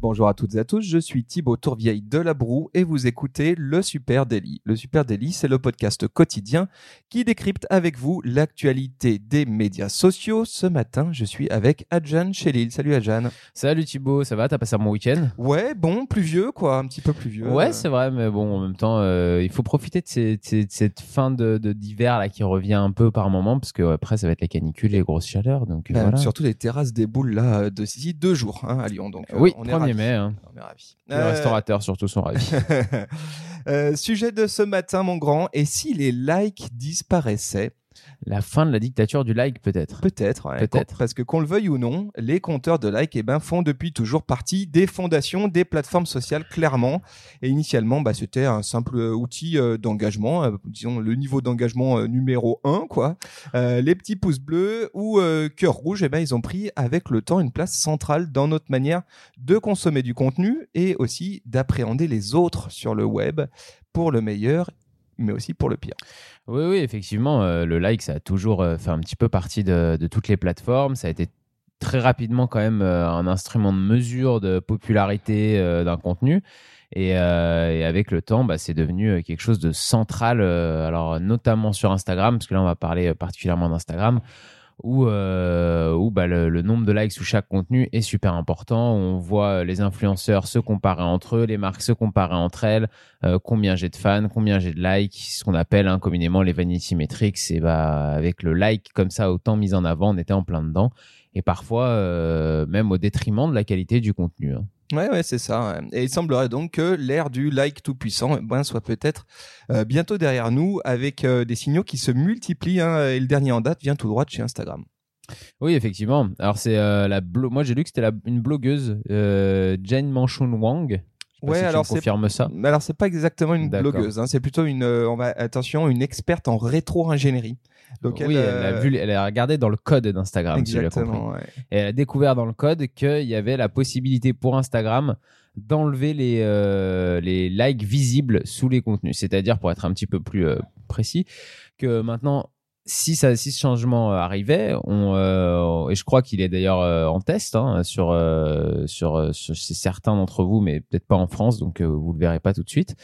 Bonjour à toutes et à tous, je suis Thibaut Tourvieille de La Broue et vous écoutez Le Super Daily. Le Super Daily, c'est le podcast quotidien qui décrypte avec vous l'actualité des médias sociaux. Ce matin, je suis avec Adjan Chelil. Salut Adjan. Salut Thibaut, ça va? T'as passé un bon week-end? Ouais, bon, pluvieux quoi, un petit peu pluvieux. Ouais, c'est vrai, mais bon, en même temps, euh, il faut profiter de, ces- ces- de cette fin de d'hiver là qui revient un peu par moment, parce que après ça va être la canicule et les grosses chaleurs, donc Ben, voilà. Surtout les terrasses des boules là de d'ici deux jours hein, à Lyon. Donc, euh, Oui, on est 1er ravis. mai. Hein. On est ravis. Les Euh, restaurateurs surtout sont ravis. euh, sujet de ce matin, mon grand. Et si les likes disparaissaient? La fin de la dictature du like peut-être. Peut-être, ouais. Peut-être. Qu'on- Parce que qu'on le veuille ou non, les compteurs de likes eh ben, font depuis toujours partie des fondations des plateformes sociales, clairement. Et initialement, bah, c'était un simple outil euh, d'engagement, euh, disons le niveau d'engagement euh, numéro un, quoi. Les petits pouces bleus ou cœur rouge, eh ben, ils ont pris avec le temps une place centrale dans notre manière de consommer du contenu et aussi d'appréhender les autres sur le web pour le meilleur, mais aussi pour le pire. Oui, oui, effectivement, euh, le like, ça a toujours euh, fait un petit peu partie de, toutes les plateformes. Ça a été très rapidement quand même euh, un instrument de mesure de popularité d'un contenu. Et, avec le temps, bah, c'est devenu quelque chose de central, alors notamment sur Instagram, parce que là, on va parler particulièrement d'Instagram, où, euh, où bah, le, le nombre de likes sous chaque contenu est super important. On voit les influenceurs se comparer entre eux, les marques se comparer entre elles, euh, combien j'ai de fans, combien j'ai de likes, ce qu'on appelle hein, communément les vanity metrics. Et bah, avec le like comme ça, autant mis en avant, on était en plein dedans. Et parfois, euh, même au détriment de la qualité du contenu. hein. Ouais, ouais, c'est ça. Et il semblerait donc que l'ère du like tout puissant eh ben, soit peut-être euh, bientôt derrière nous avec euh, des signaux qui se multiplient. hein, et le dernier en date vient tout droit de chez Instagram. Oui, effectivement. Alors, c'est euh, la blo- moi j'ai lu que c'était une blogueuse, Jane Manchun Wang. Ouais, si alors me c'est- confirmes ça. Mais alors c'est pas exactement une blogueuse, hein, c'est plutôt une, euh, on va attention, une experte en rétro-ingénierie. Donc oui, elle, a euh, vu, elle a regardé dans le code d'Instagram, si j'ai compris. ouais. Et elle a découvert dans le code qu'il y avait la possibilité pour Instagram d'enlever les, euh, les likes visibles sous les contenus. C'est-à-dire, pour être un petit peu plus euh, précis, que maintenant, si, ça, si ce changement arrivait, on, euh, et je crois qu'il est d'ailleurs en test hein, sur, sur, sur certains d'entre vous, mais peut-être pas en France, donc vous le verrez pas tout de suite.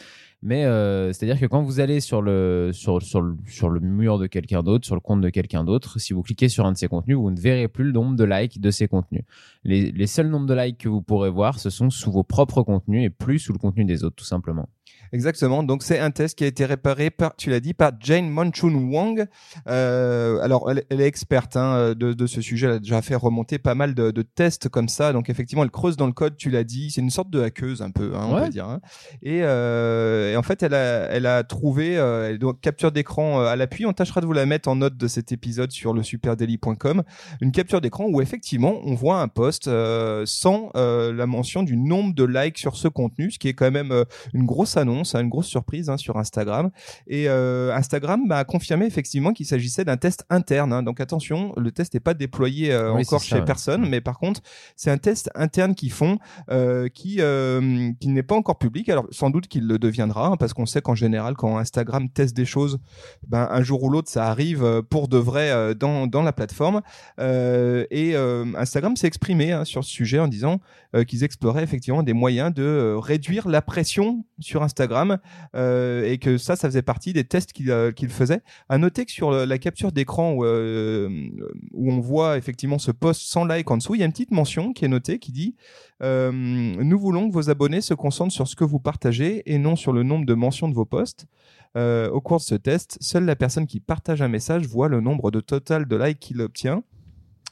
Mais euh, c'est-à-dire que quand vous allez sur le, sur, sur le, sur le mur de quelqu'un d'autre, sur le compte de quelqu'un d'autre, si vous cliquez sur un de ces contenus, vous ne verrez plus le nombre de likes de ces contenus. Les, les seuls nombres de likes que vous pourrez voir, ce sont sous vos propres contenus et plus sous le contenu des autres, tout simplement. Exactement. Donc c'est un test qui a été réparé par, tu l'as dit, par Jane Manchun Wang. Euh, alors elle, elle est experte hein, de, de ce sujet. Elle a déjà fait remonter pas mal de, de tests comme ça. Donc effectivement, elle creuse dans le code. Tu l'as dit, c'est une sorte de hackeuse un peu, hein, on peut dire. hein. Et, euh, et en fait, elle a, elle a trouvé euh, donc capture d'écran à l'appui. On tâchera de vous la mettre en note de cet épisode sur le superdaily.com. Une capture d'écran où effectivement on voit un post sans la mention du nombre de likes sur ce contenu, ce qui est quand même une grosse annonce, hein, une grosse surprise hein, sur Instagram. Et euh, Instagram m'a confirmé effectivement qu'il s'agissait d'un test interne. hein. Donc attention, le test n'est pas déployé euh, Oui, encore chez ça, ouais. personne, mais par contre c'est un test interne qu'ils font, euh, qui qui n'est pas encore public. Alors sans doute qu'il le deviendra, hein, parce qu'on sait qu'en général quand Instagram teste des choses, ben un jour ou l'autre ça arrive pour de vrai dans dans la plateforme. Et Instagram s'est exprimé sur ce sujet en disant qu'ils exploraient effectivement des moyens de réduire la pression sur Instagram euh, et que ça, ça faisait partie des tests qu'ils euh, qu'ils faisaient. À noter que sur la capture d'écran où, euh, où on voit effectivement ce post sans like en dessous, il y a une petite mention qui est notée qui dit Nous voulons que vos abonnés se concentrent sur ce que vous partagez et non sur le nombre de mentions de vos posts. Au cours de ce test, seule la personne qui partage un message voit le nombre de total de likes qu'il obtient.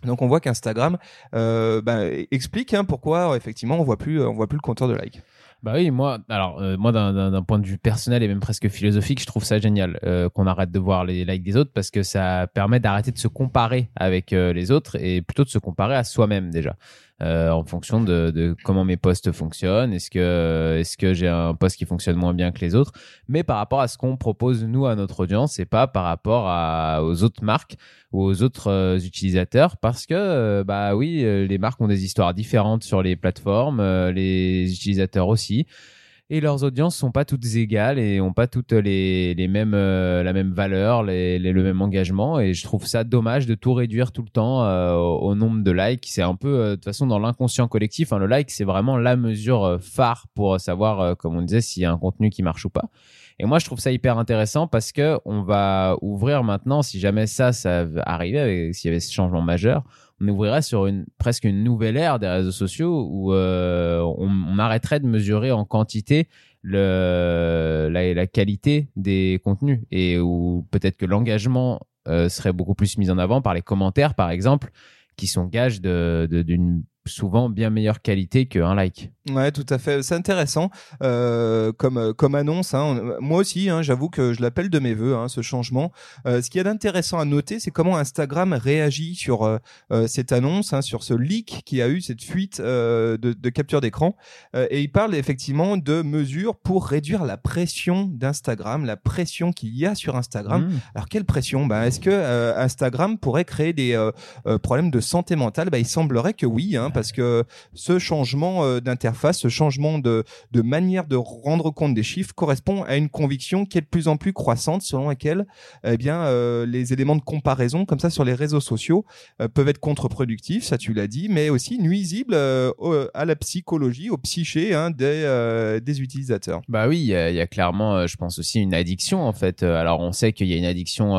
Donc on voit qu'Instagram bah, explique hein, pourquoi effectivement on voit plus on voit plus le compteur de likes. Bah oui, moi, alors euh, moi d'un- point de vue personnel et même presque philosophique, je trouve ça génial euh, qu'on arrête de voir les likes des autres parce que ça permet d'arrêter de se comparer avec euh, les autres et plutôt de se comparer à soi-même déjà. Euh, en fonction de, comment mes posts fonctionnent. Est-ce que, est-ce que j'ai un post qui fonctionne moins bien que les autres? Mais par rapport à ce qu'on propose nous à notre audience et pas par rapport aux autres marques ou aux autres euh, utilisateurs parce que euh, bah oui, les marques ont des histoires différentes sur les plateformes, les utilisateurs aussi. Et leurs audiences sont pas toutes égales et ont pas toutes les, les mêmes euh, la même valeur, le même engagement et je trouve ça dommage de tout réduire tout le temps euh, au, nombre de likes. C'est un peu euh, de toute façon dans l'inconscient collectif. hein, le like c'est vraiment la mesure phare pour savoir, comme on disait, s'il y a un contenu qui marche ou pas. Et moi, je trouve ça hyper intéressant parce que on va ouvrir maintenant, si jamais ça, ça arrivait, s'il y avait ce changement majeur, on ouvrirait sur une presque une nouvelle ère des réseaux sociaux où euh, on, arrêterait de mesurer en quantité la, qualité des contenus et où peut-être que l'engagement euh, serait beaucoup plus mis en avant par les commentaires, par exemple, qui sont gages d'une souvent bien meilleure qualité qu'un like. Ouais, tout à fait. C'est intéressant euh, comme euh, comme annonce. Hein. On- Moi aussi, hein, j'avoue que je l'appelle de mes voeux hein, ce changement. Euh, ce qui est d'intéressant à noter, c'est comment Instagram réagit sur euh, euh, cette annonce, sur ce leak qui a eu cette fuite euh, de, de capture d'écran. Euh, et il parle effectivement de mesures pour réduire la pression d'Instagram, la pression qu'il y a sur Instagram. Mmh. Alors quelle pression? Bah, Est-ce que euh, Instagram pourrait créer des euh, euh, problèmes de santé mentale? Bah, Il semblerait que oui, parce que ce changement euh, d'interface, ce changement de, manière de rendre compte des chiffres correspond à une conviction qui est de plus en plus croissante selon laquelle eh bien, euh, les éléments de comparaison comme ça sur les réseaux sociaux euh, peuvent être contre-productifs, ça tu l'as dit, mais aussi nuisibles à la psychologie, au psyché hein, des, des utilisateurs. Bah oui, il y, a- clairement, je pense aussi une addiction en fait. Alors on sait qu'il y a une addiction,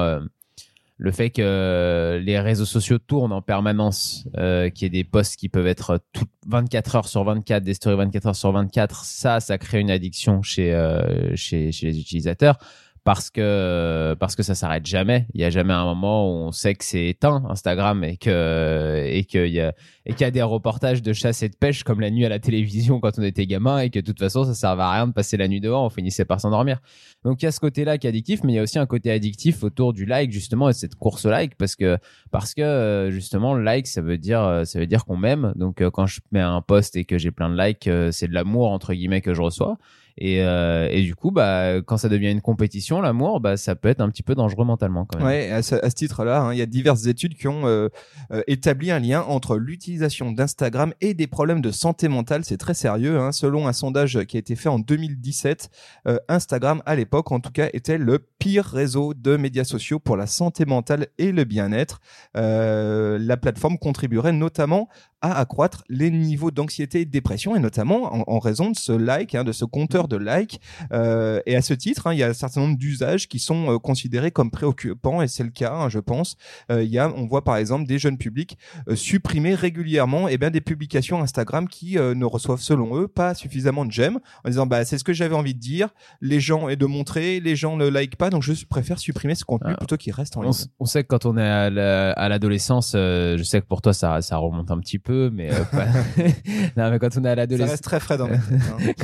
le fait que euh, les réseaux sociaux tournent en permanence, euh, qu'il y ait des posts qui peuvent être toutes 24 heures sur 24, des stories 24 heures sur 24, ça, ça crée une addiction chez euh, chez, chez les utilisateurs. Parce que parce que ça s'arrête jamais. Il y a jamais un moment où on sait que c'est éteint Instagram et que et qu'il y a et qu'il y a des reportages de chasse et de pêche comme la nuit à la télévision quand on était gamin et que de toute façon ça servait à rien de passer la nuit dehors, on finissait par s'endormir. Donc il y a ce côté-là qui est addictif, mais il y a aussi un côté addictif autour du like justement et de cette course au like parce que parce que justement le like ça veut dire ça veut dire qu'on m'aime. Donc euh, quand je mets un post et que j'ai plein de likes, euh, c'est de l'amour entre guillemets que je reçois. Et, euh, et du coup, bah, quand ça devient une compétition, l'amour, bah, ça peut être un petit peu dangereux mentalement quand même. Ouais, à ce, titre-là, hein, il y a diverses études qui ont euh, euh, établi un lien entre l'utilisation d'Instagram et des problèmes de santé mentale. C'est très sérieux. Hein. Selon un sondage qui a été fait en 2017, euh, Instagram, à l'époque en tout cas, était le pire réseau de médias sociaux pour la santé mentale et le bien-être. La plateforme contribuerait notamment à accroître les niveaux d'anxiété et de dépression, et notamment en, en raison de ce like, hein, de ce compteur de like. Euh, et à ce titre, hein, il y a un certain nombre d'usages qui sont euh, considérés comme préoccupants, et c'est le cas, hein, je pense. Euh, il y a, on voit par exemple des jeunes publics euh, supprimer régulièrement eh bien, des publications Instagram qui euh, ne reçoivent selon eux pas suffisamment de j'aime, en disant bah c'est ce que j'avais envie de dire, les gens et de montrer, les gens ne like pas, donc je préfère supprimer ce contenu Ah. plutôt qu'il reste en On, ligne. s- on sait que quand on est à l'adolescence, euh, je sais que pour toi ça, ça remonte un petit peu, mais, euh, pas- non, mais quand on est à Ça l'adolescence, reste très frais dans hein.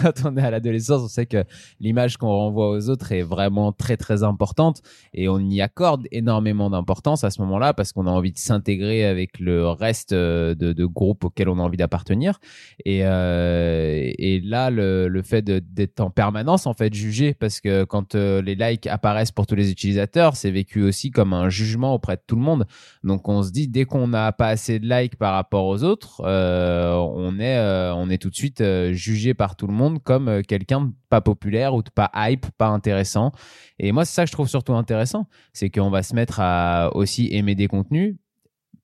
quand on est à l'adolescence, on sait que l'image qu'on renvoie aux autres est vraiment très très importante et on y accorde énormément d'importance à ce moment-là parce qu'on a envie de s'intégrer avec le reste euh, de, de groupes auxquels on a envie d'appartenir. Et, euh, et là, le, le fait d'être en permanence en fait jugé parce que quand euh, les likes apparaissent pour tous les utilisateurs, c'est vécu aussi comme un jugement auprès de tout le monde. Donc on se dit dès qu'on n'a pas assez de likes par rapport aux autres, euh, on est euh, on est tout de suite euh, jugé par tout le monde comme quelqu'un de pas populaire ou de pas hype, pas intéressant. Et moi c'est ça que je trouve surtout intéressant, c'est qu'on va se mettre à aussi aimer des contenus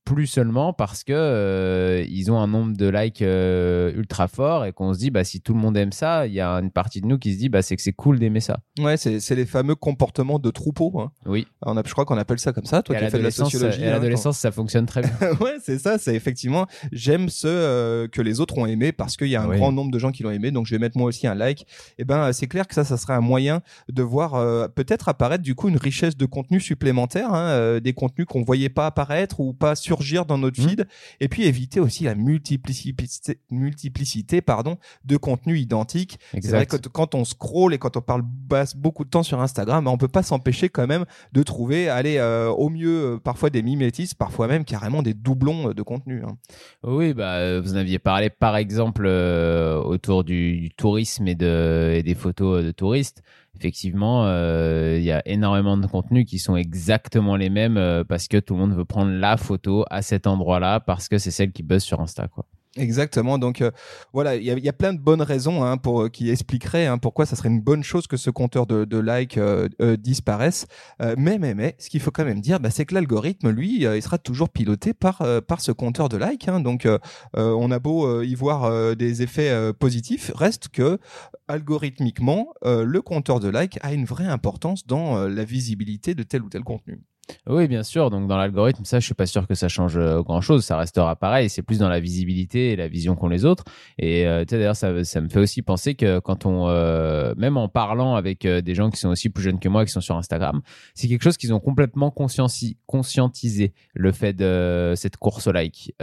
plus seulement parce que euh, ils ont un nombre de likes euh, ultra fort et qu'on se dit bah si tout le monde aime ça, il y a une partie de nous qui se dit bah c'est que c'est cool d'aimer ça. Ouais, c'est c'est les fameux comportements de troupeau. Hein. Oui. On a, je crois qu'on appelle ça comme ça. Toi Et qui as fait de la sociologie. à hein, l'adolescence, ça fonctionne très bien. ouais, c'est ça. C'est effectivement, j'aime ceux euh, que les autres ont aimé parce qu'il y a un Oui. grand nombre de gens qui l'ont aimé. Donc je vais mettre moi aussi un like. Et ben, c'est clair que ça, ça serait un moyen de voir peut-être apparaître du coup une richesse de contenu supplémentaire, hein, des contenus qu'on voyait pas apparaître ou pas surgir dans notre Mhm. feed. Et puis éviter aussi la multiplicité, multiplicité pardon, de contenus identiques. C'est vrai que quand on scroll et quand on parle beaucoup de temps sur Instagram, bah, on peut pas s'empêcher quand même de trouver, aller euh, au mieux euh, parfois des mimétismes, parfois même carrément des doublons euh, de contenu. hein. Oui, bah, vous en aviez parlé par exemple euh, autour du, du tourisme et, de, et des photos de touristes. Effectivement, euh, il y a énormément de contenus qui sont exactement les mêmes euh, parce que tout le monde veut prendre la photo à cet endroit-là parce que c'est celle qui buzz sur Insta. Quoi. Exactement. Donc euh, voilà, il y y a, plein de bonnes raisons hein, pour qui expliqueraient hein, pourquoi ça serait une bonne chose que ce compteur de, de likes euh, euh, disparaisse. mais mais mais, ce qu'il faut quand même dire, bah, c'est que l'algorithme, lui, il sera toujours piloté par par ce compteur de likes. Hein. Donc on a beau y voir des effets positifs, reste que algorithmiquement, le compteur de likes a une vraie importance dans la visibilité de tel ou tel contenu. Oui, bien sûr. Donc dans l'algorithme, ça, je suis pas sûr que ça change euh, grand-chose. Ça restera pareil. C'est plus dans la visibilité et la vision qu'ont les autres. Et euh, d'ailleurs, ça, me fait aussi penser que quand on, euh, même en parlant avec des gens qui sont aussi plus jeunes que moi, qui sont sur Instagram, c'est quelque chose qu'ils ont complètement conscientisé le fait de cette course au like.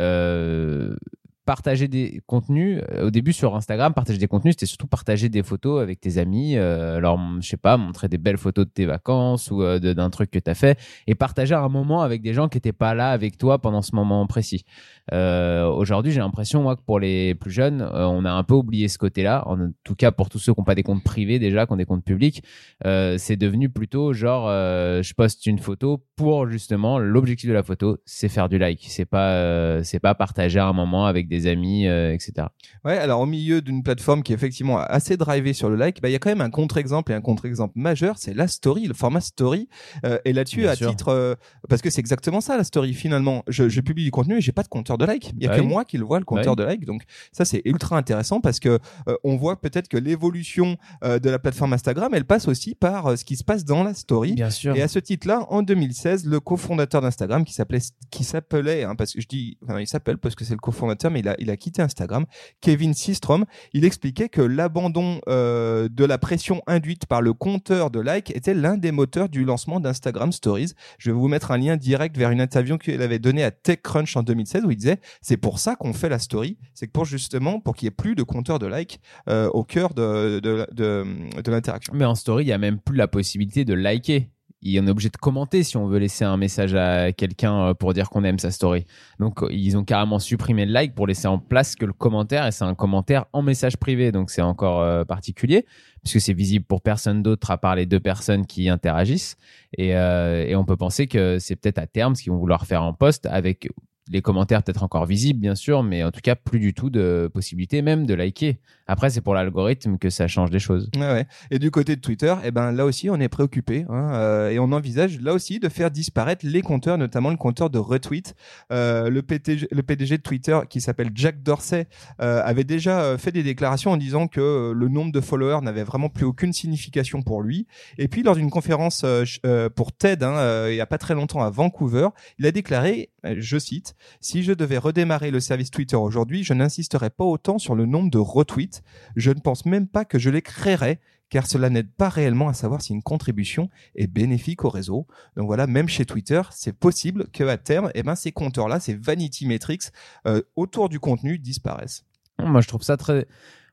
Partager des contenus euh, au début sur Instagram partager des contenus c'était surtout partager des photos avec tes amis euh, alors je sais pas montrer des belles photos de tes vacances ou euh, d'un truc que tu as fait et partager un moment avec des gens qui étaient pas là avec toi pendant ce moment précis. Euh, aujourd'hui j'ai l'impression moi que pour les plus jeunes euh, on a un peu oublié ce côté là en tout cas pour tous ceux qui n'ont pas des comptes privés déjà qui ont des comptes publics c'est devenu plutôt genre je poste une photo pour justement l'objectif de la photo c'est faire du like c'est pas c'est pas partager un moment avec des amis, euh, etc. Ouais, alors au milieu d'une plateforme qui est effectivement assez drivée sur le like, bah, il y a quand même un contre-exemple et un contre-exemple majeur, c'est la story, le format story. Euh, et là-dessus, à titre, euh, parce que c'est exactement ça la story finalement. Je, je publie du contenu et j'ai pas de compteur de like. Il y a bah que moi qui le vois le compteur de like. Donc ça c'est ultra intéressant parce que on voit peut-être que l'évolution de la plateforme Instagram, elle passe aussi par ce qui se passe dans la story. Bien sûr. Et à ce titre-là, en 2016, le cofondateur d'Instagram qui s'appelait, qui s'appelait, hein, parce que je dis, enfin, il s'appelle parce que c'est le cofondateur, mais il a, quitté Instagram, Kevin Systrom, il expliquait que l'abandon euh, de la pression induite par le compteur de likes était l'un des moteurs du lancement d'Instagram Stories. Je vais vous mettre un lien direct vers une interview qu'il avait donnée à TechCrunch en 2016 où il disait c'est pour ça qu'on fait la story, c'est pour justement pour qu'il y ait plus de compteur de likes euh, au cœur de, de, l'interaction. Mais en story, il y a même plus la possibilité de liker il en est obligé de commenter si on veut laisser un message à quelqu'un euh, pour dire qu'on aime sa story. Donc ils ont carrément supprimé le like pour laisser en place que le commentaire et c'est un commentaire en message privé donc c'est encore euh, particulier puisque c'est visible pour personne d'autre à part les deux personnes qui interagissent et, euh, et on peut penser que c'est peut-être à terme ce qu'ils vont vouloir faire en poste avec les commentaires peut-être encore visibles, bien sûr, mais en tout cas, plus du tout de possibilité même de liker. Après, c'est pour l'algorithme que ça change des choses. Ouais, ouais. Et du côté de Twitter, eh ben, là aussi, on est préoccupé hein, euh, et on envisage là aussi de faire disparaître les compteurs, notamment le compteur de retweet. Euh, le, PDG, le PDG de Twitter, qui s'appelle Jack Dorsey, euh, avait déjà euh, fait des déclarations en disant que euh, le nombre de followers n'avait vraiment plus aucune signification pour lui. Et puis, lors d'une conférence euh, pour TED, hein, il y a pas très longtemps à Vancouver, il a déclaré, je cite, si je devais redémarrer le service Twitter aujourd'hui, je n'insisterais pas autant sur le nombre de retweets. Je ne pense même pas que je les créerais car cela n'aide pas réellement à savoir si une contribution est bénéfique au réseau. Donc voilà, même chez Twitter, c'est possible que à terme, eh ben, ces compteurs-là, ces vanity metrics euh, autour du contenu disparaissent. Moi, je trouve ça très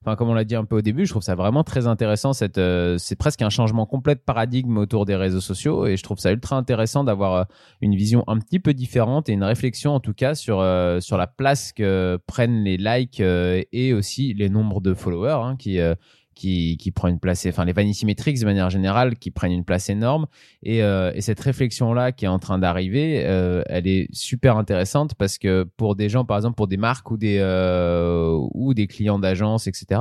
enfin comme on l'a dit un peu au début, je trouve ça vraiment très intéressant. Euh, c'est presque un changement complet de paradigme autour des réseaux sociaux et je trouve ça ultra intéressant d'avoir euh, une vision un petit peu différente et une réflexion en tout cas sur euh, sur la place que prennent les likes et aussi les nombres de followers hein, qui qui, qui prend une place, enfin les vanity metrics de manière générale, qui prennent une place énorme. Et, euh, et cette réflexion-là qui est en train d'arriver, euh, elle est super intéressante parce que pour des gens, par exemple, pour des marques ou des, euh, ou des clients d'agence, etc.,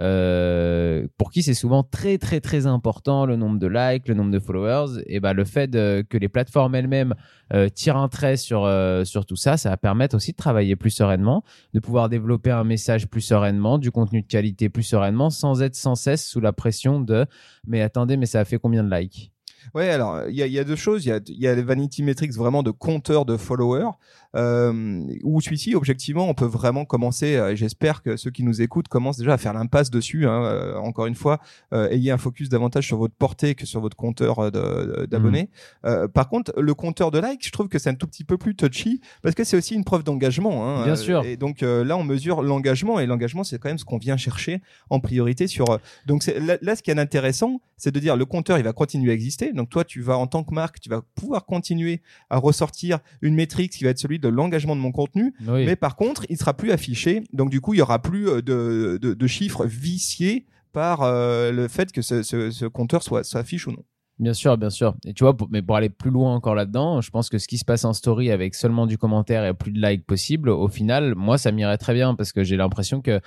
euh, pour qui c'est souvent très très très important le nombre de likes, le nombre de followers, et ben le fait que les plateformes elles-mêmes euh, tirent un trait sur euh, sur tout ça, ça va permettre aussi de travailler plus sereinement, de pouvoir développer un message plus sereinement, du contenu de qualité plus sereinement, sans être sans cesse sous la pression de mais attendez mais ça a fait combien de likes? Ouais, alors il y a, y a, deux choses. Il y a, y a les vanity metrics vraiment de compteurs de followers euh, où celui-ci, objectivement, on peut vraiment commencer, euh, j'espère que ceux qui nous écoutent commencent déjà à faire l'impasse dessus. Hein, euh, encore une fois, euh, ayez un focus davantage sur votre portée que sur votre compteur d'abonnés. Mmh. par contre, le compteur de likes, je trouve que c'est un tout petit peu plus touchy parce que c'est aussi une preuve d'engagement. Hein, Bien sûr. Et donc là, on mesure l'engagement et l'engagement, c'est quand même ce qu'on vient chercher en priorité sur. Donc là, là, ce qui est intéressant, c'est de dire le compteur, il va continuer à exister. Donc toi, tu vas en tant que marque, tu vas pouvoir continuer à ressortir une métrique qui va être celui de l'engagement de mon contenu, mais par contre, il sera plus affiché. Donc du coup, il y aura plus euh, de, chiffres viciés par euh, le fait que ce, compteur soit s'affiche ou non. Bien sûr, bien sûr. Et tu vois, pour, mais pour aller plus loin encore là-dedans, je pense que ce qui se passe en story avec seulement du commentaire et plus de likes possible, au final, moi, ça m'irait très bien parce que j'ai l'impression que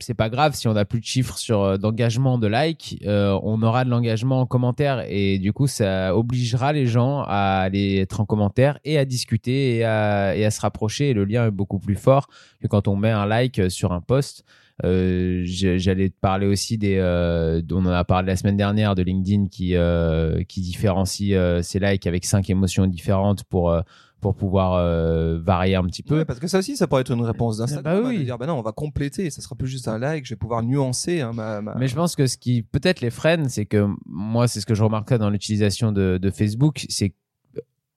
c'est pas grave si on a plus de chiffres sur euh, d'engagement de likes, euh, on aura de l'engagement en commentaire et du coup, ça obligera les gens à aller être en commentaire et à discuter et à, et à se rapprocher. Et le lien est beaucoup plus fort que quand on met un like sur un post. Euh, J'allais te parler aussi des, euh, on en a parlé la semaine dernière de LinkedIn qui euh, qui différencie euh, ses likes avec cinq émotions différentes pour euh, pour pouvoir varier un petit peu. Ouais, parce que ça aussi, ça pourrait être une réponse d'Instagram. Bah oui. de dire, bah non, on va compléter, ça sera plus juste un like, je vais pouvoir nuancer hein, ma, ma... Mais je pense que ce qui peut-être les freine, c'est que moi, c'est ce que je remarquais dans l'utilisation de, de Facebook, c'est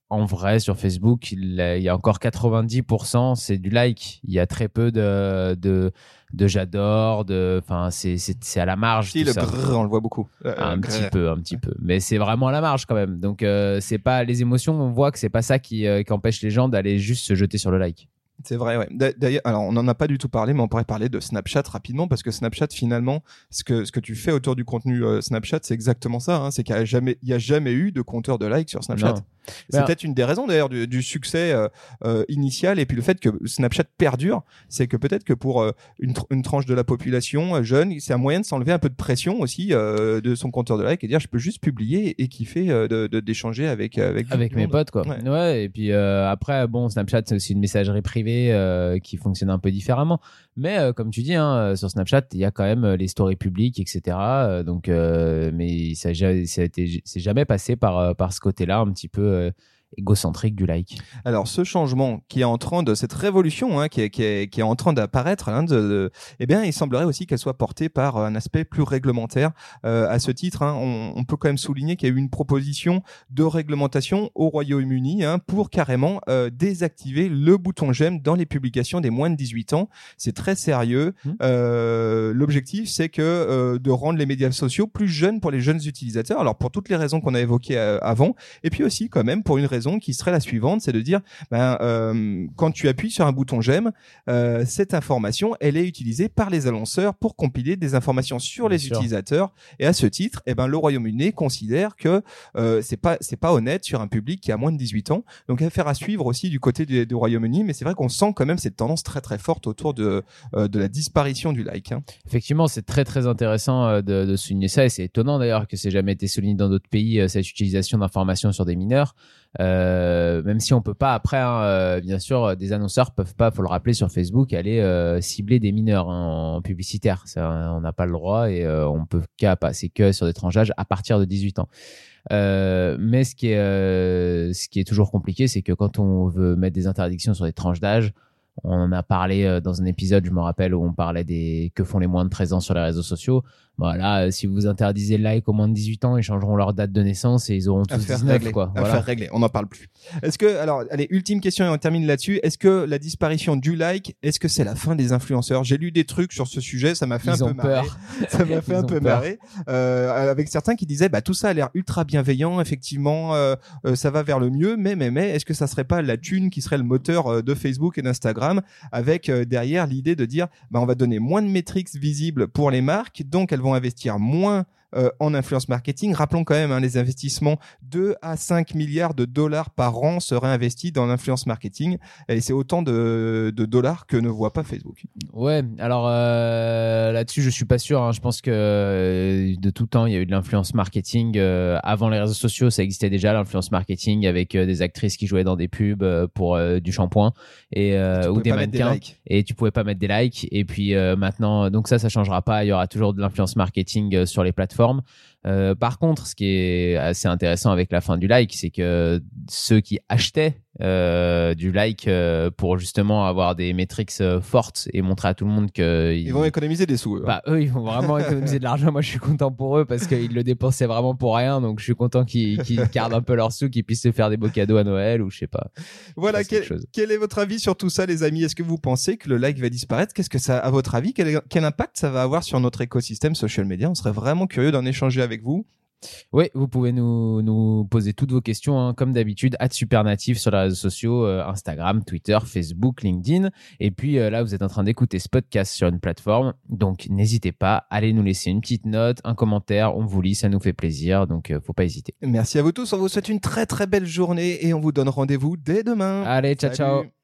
en vrai, sur Facebook, il y a encore 90%, c'est du like. Il y a très peu de, de, de j'adore, de, enfin, c'est, c'est, à la marge. Si, tout le ça. grrr, on le voit beaucoup. Euh, un grrr. petit peu, un petit peu. Mais c'est vraiment à la marge quand même. Donc, euh, c'est pas les émotions, on voit que c'est pas ça qui, euh, qui empêche les gens d'aller juste se jeter sur le like. C'est vrai, ouais. D'a- D'ailleurs, alors on n'en a pas du tout parlé, mais on pourrait parler de Snapchat rapidement parce que Snapchat, finalement, ce que ce que tu fais autour du contenu euh, Snapchat, c'est exactement ça. Hein, c'est qu'il n'y a jamais, il y a jamais eu de compteur de likes sur Snapchat. Non. C'est Ben- peut-être une des raisons d'ailleurs du, du succès euh, euh, initial et puis le fait que Snapchat perdure, c'est que peut-être que pour euh, une, tr- une tranche de la population euh, jeune, c'est un moyen de s'enlever un peu de pression aussi euh, de son compteur de likes et dire je peux juste publier et kiffer euh, de de- d'échanger avec avec avec mes monde. potes quoi Ouais. ouais, et puis euh, après bon Snapchat c'est aussi une messagerie privée euh, qui fonctionne un peu différemment mais euh, comme tu dis hein, sur Snapchat il y a quand même les stories publiques etc donc euh, mais ça ça c'est jamais passé par par ce côté là un petit peu euh, égocentrique du like Alors ce changement qui est en train de cette révolution hein, qui, est, qui, est, qui est en train d'apparaître, hein, de, de- eh bien il semblerait aussi qu'elle soit portée par un aspect plus réglementaire. Euh, à ce titre, hein, on, on peut quand même souligner qu'il y a eu une proposition de réglementation au Royaume-Uni pour carrément euh, désactiver le bouton j'aime dans les publications des moins de 18 ans. C'est très sérieux. Mmh. Euh, L'objectif c'est que de rendre les médias sociaux plus jeunes pour les jeunes utilisateurs. Alors pour toutes les raisons qu'on a évoquées avant, et puis aussi quand même pour une raison qui serait la suivante, c'est de dire ben, euh, quand tu appuies sur un bouton j'aime, euh, cette information, elle est utilisée par les annonceurs pour compiler des informations sur Bien les sûr. utilisateurs. Et à ce titre, eh ben, le Royaume-Uni considère que euh, c'est pas c'est pas honnête sur un public qui a moins de 18 ans. Donc affaire à suivre aussi du côté du, du Royaume-Uni, mais c'est vrai qu'on sent quand même cette tendance très très forte autour de euh, de la disparition du like. hein. Effectivement, c'est très très intéressant de, de souligner ça et c'est étonnant d'ailleurs que c'est jamais été souligné dans d'autres pays cette utilisation d'informations sur des mineurs. Euh, même si on peut pas après, hein, euh, bien sûr, euh, des annonceurs peuvent pas, faut le rappeler sur Facebook, aller cibler des mineurs hein, en publicitaire. Ça, on n'a pas le droit et on peut qu'à passer que sur des tranches d'âge à partir de 18 ans. Euh, mais ce qui est euh, ce qui est toujours compliqué, c'est que quand on veut mettre des interdictions sur des tranches d'âge, on en a parlé dans un épisode, je me rappelle, où on parlait des que font les moins de 13 ans sur les réseaux sociaux. Voilà, euh, si vous interdisez le like aux moins de 18 ans, ils changeront leur date de naissance et ils auront tous Affaire 19 réglée. quoi. Affaire Voilà. réglée. On n'en parle plus. Est-ce que, alors, allez, ultime question et on termine là-dessus. Est-ce que la disparition du like, est-ce que c'est la fin des influenceurs? J'ai lu des trucs sur ce sujet, ça m'a fait un peu marrer. peur. Ça m'a fait un peu marrer. Euh, avec certains qui disaient, bah tout ça a l'air ultra bienveillant, effectivement, euh, euh, ça va vers le mieux. Mais, mais, mais, est-ce que ça serait pas la thune qui serait le moteur de Facebook et d'Instagram, avec euh, derrière l'idée de dire, bah on va donner moins de métriques visibles pour les marques, donc elles vont investir moins euh, en influence marketing. Rappelons quand même hein, les investissements 2 à 5 milliards de dollars par an seraient investis dans l'influence marketing et c'est autant de, de dollars que ne voit pas Facebook. Ouais, alors euh, là-dessus, je suis pas sûr. hein. Je pense que euh, de tout temps, il y a eu de l'influence marketing. euh, avant les réseaux sociaux, ça existait déjà l'influence marketing avec des actrices qui jouaient dans des pubs pour du shampoing et ou des mannequins. et tu pouvais pas mettre des likes et puis maintenant donc ça ça changera pas il y aura toujours de l'influence marketing sur les plateformes plateformes. Euh, par contre ce qui est assez intéressant avec la fin du like c'est que ceux qui achetaient euh, du like euh, pour justement avoir des métriques fortes et montrer à tout le monde que Ils vont économiser des sous. eux. bah, eux, ils vont vraiment économiser de l'argent. Moi, je suis content pour eux parce qu'ils le dépensaient vraiment pour rien. Donc, je suis content qu'ils qu'ils gardent un peu leurs sous, qu'ils puissent se faire des beaux cadeaux à Noël ou je sais pas. voilà, quel, chose. quel est votre avis sur tout ça, les amis? Est-ce que vous pensez que le like va disparaître? Qu'est-ce que ça, à votre avis, quel, quel impact ça va avoir sur notre écosystème social media? On serait vraiment curieux d'en échanger avec vous. Oui, vous pouvez nous, nous poser toutes vos questions, hein, comme d'habitude, à Supernatif sur les réseaux sociaux, euh, Instagram, Twitter, Facebook, LinkedIn. Et puis euh, là, vous êtes en train d'écouter ce podcast sur une plateforme. Donc, n'hésitez pas, allez nous laisser une petite note, un commentaire. On vous lit, ça nous fait plaisir. Donc, euh, faut pas hésiter. Merci à vous tous. On vous souhaite une très très belle journée et on vous donne rendez-vous dès demain. Allez, ciao, Salut. ciao.